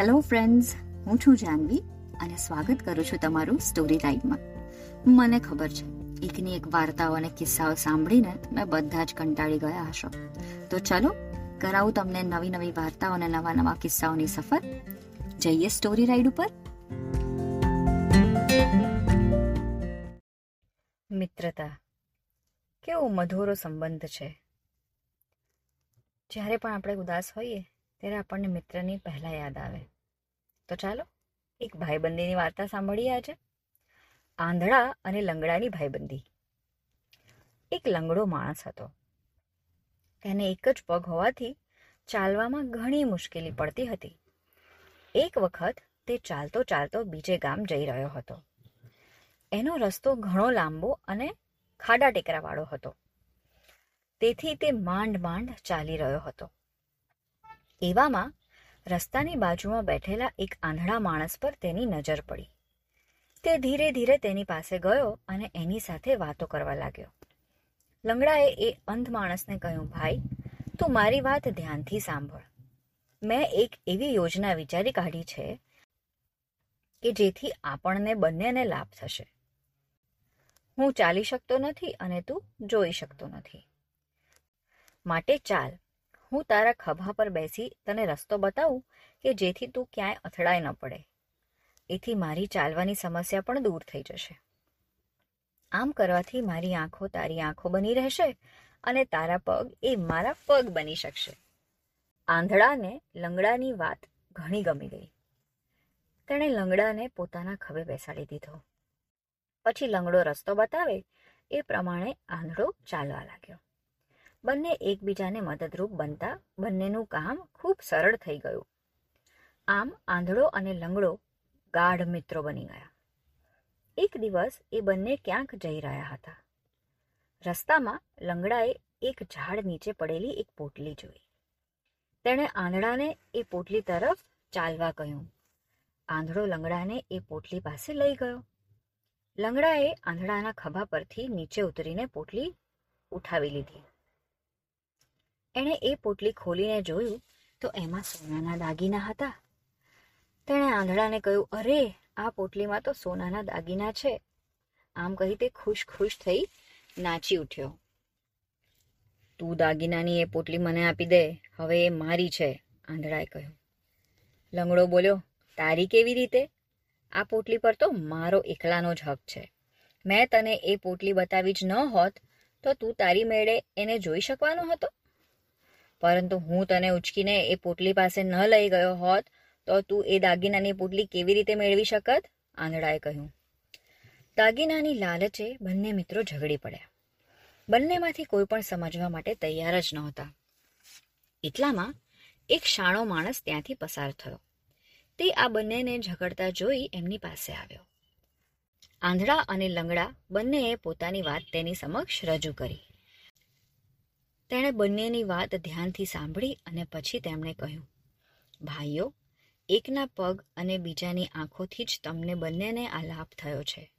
Hello friends હું છું જાનવી અને સ્વાગત કરું છું તમારું સ્ટોરી ટાઈમમાં મને ખબર છે એકની એક વાર્તાઓ અને કિસ્સાઓ સાંભળીને તમે બધા જ કંટાળી ગયા હશો. તો ચલો, કરાવું તમને નવી નવી વાર્તાઓ અને નવા નવા કિસ્સાઓની સફર. જઈએ સ્ટોરી રાઈડ ઉપર. મિત્રતા, કેવો મધુરો સંબંધ છે. જ્યારે પણ આપણે ઉદાસ હોઈએ, ત્યારે આપણને મિત્રની પહેલાં યાદ આવે. તો ચાલો, એક ભાઈબંધીની વાર્તા સાંભળીએ આજે. આંધળા અને લંગડાની ભાઈબંધી. એક લંગડો માણસ હતો. તેને એક જ પગ હોવાથી ચાલવામાં ઘણી મુશ્કેલી પડતી હતી. એક વખત તે ચાલતો ચાલતો બીજે ગામ જઈ રહ્યો હતો. એનો રસ્તો ઘણો લાંબો અને ખાડા ટેકરાવાળો હતો. તેથી તે માંડ માંડ ચાલી રહ્યો હતો. એવામાં રસ્તાની બાજુમાં બેઠેલા એક આંધળા માણસ પર તેની નજર પડી. તે ધીરે ધીરે તેની પાસે ગયો અને એની સાથે વાતો કરવા લાગ્યો. લંગડાએ એ અંધ માણસને કહ્યું, ભાઈ, તું મારી વાત ધ્યાનથી સાંભળ. મેં એક એવી યોજના વિચારી કાઢી છે કે જેથી આપણને બંનેને લાભ થશે. હું ચાલી શકતો નથી અને તું જોઈ શકતો નથી. માટે ચાલ હું તારા ખભા પર બેસી તને રસ્તો બતાવું કે જેથી તું ક્યાંય અથડાઈ ન પડે. એથી મારી ચાલવાની સમસ્યા પણ દૂર થઈ જશે. આમ કરવાથી મારી આંખો તારી આંખો બની રહેશે અને તારા પગ એ મારા પગ બની શકશે. આંધળાને લંગડાની વાત ઘણી ગમી ગઈ. તેણે લંગડાને પોતાના ખભે બેસાડી દીધો. પછી લંગડો રસ્તો બતાવે એ પ્રમાણે આંધળો ચાલવા લાગ્યો. બંને એકબીજાને મદદરૂપ બનતા બંનેનું કામ ખૂબ સરળ થઈ ગયું. આમ આંધળો અને લંગડો ગાઢ મિત્રો બની ગયા. એક દિવસ એ બંને ક્યાંક જઈ રહ્યા હતા. રસ્તામાં લંગડાએ એક ઝાડ નીચે પડેલી એક પોટલી જોઈ. તેણે આંધળાને એ પોટલી તરફ ચાલવા કહ્યું. આંધળો લંગડાને એ પોટલી પાસે લઈ ગયો. લંગડાએ આંધળાના ખભા પરથી નીચે ઉતરીને પોટલી ઉઠાવી લીધી. એણે એ પોટલી ખોલીને જોયું તો એમાં સોનાના દાગીના હતા. તેણે આંધળાને કહ્યું, અરે, આ પોટલીમાં તો સોનાના દાગીના છે. આમ કહી તે ખુશ ખુશ થઈ નાચી ઉઠ્યો. તું દાગીનાની એ પોટલી મને આપી દે, હવે એ મારી છે, આંધળાએ કહ્યું. લંગડો બોલ્યો, તારી કેવી રીતે? આ પોટલી પર તો મારો એકલાનો જ હક છે. મેં તને એ પોટલી બતાવી જ ન હોત તો તું તારી મેળે એને જોઈ શકવાનો હતો. પરંતુ હું તને ઉચકીને એ પોટલી પાસે ન લઈ ગયો હોત, તો તું એ દાગીનાની પોટલી કેવી રીતે મેળવી શકત? આંધળાએ કહ્યું. દાગીનાની લાલચે બંને મિત્રો ઝઘડી પડ્યા. બંનેમાંથી કોઈ પણ સમજવા માટે તૈયાર જ નહોતા. એટલામાં એક શાણો માણસ ત્યાંથી પસાર થયો. તે આ બંનેને ઝઘડતા જોઈ એમની પાસે આવ્યો. આંધળા અને લંગડા બંનેએ પોતાની વાત તેની સમક્ષ રજૂ કરી. તેણે બંનેની વાત ધ્યાનથી સાંભળી અને પછી તેમણે કહ્યું, ભાઈઓ, એકના પગ અને બીજાની આંખોથી જ તમને બંનેને આ લાભ થયો છે.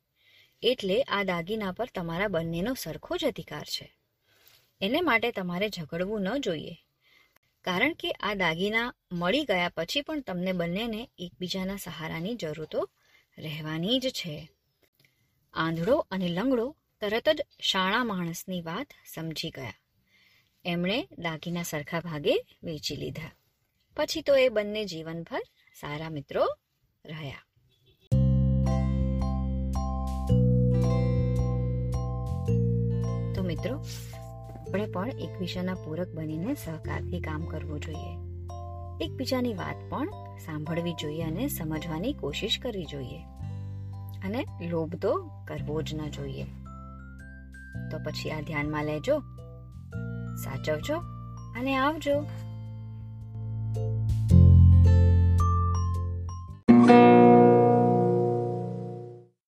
એટલે આ દાગીના પર તમારા બંનેનો સરખો જ અધિકાર છે. એને માટે તમારે ઝઘડવું ન જોઈએ. કારણ કે આ દાગીના મળી ગયા પછી પણ તમને બંનેને એકબીજાના સહારાની જરૂર તો રહેવાની જ છે. આંધળો અને લંગડો તરત જ શાણા માણસની વાત સમજી ગયા. એમણે દાગીના સરખા ભાગે વેચી લીધા. પછી તો એ બંને જીવનભર સારા મિત્રો રહ્યા. તો મિત્રો, આપણે પણ એકબીજાના પૂરક બનીને સહકારથી કામ કરવું જોઈએ. એકબીજાની વાત પણ સાંભળવી જોઈએ અને સમજવાની કોશિશ કરવી જોઈએ. અને લોભ તો કરવો જ ન જોઈએ. તો પછી આ ધ્યાનમાં લેજો. સાચવજો અને આવજો.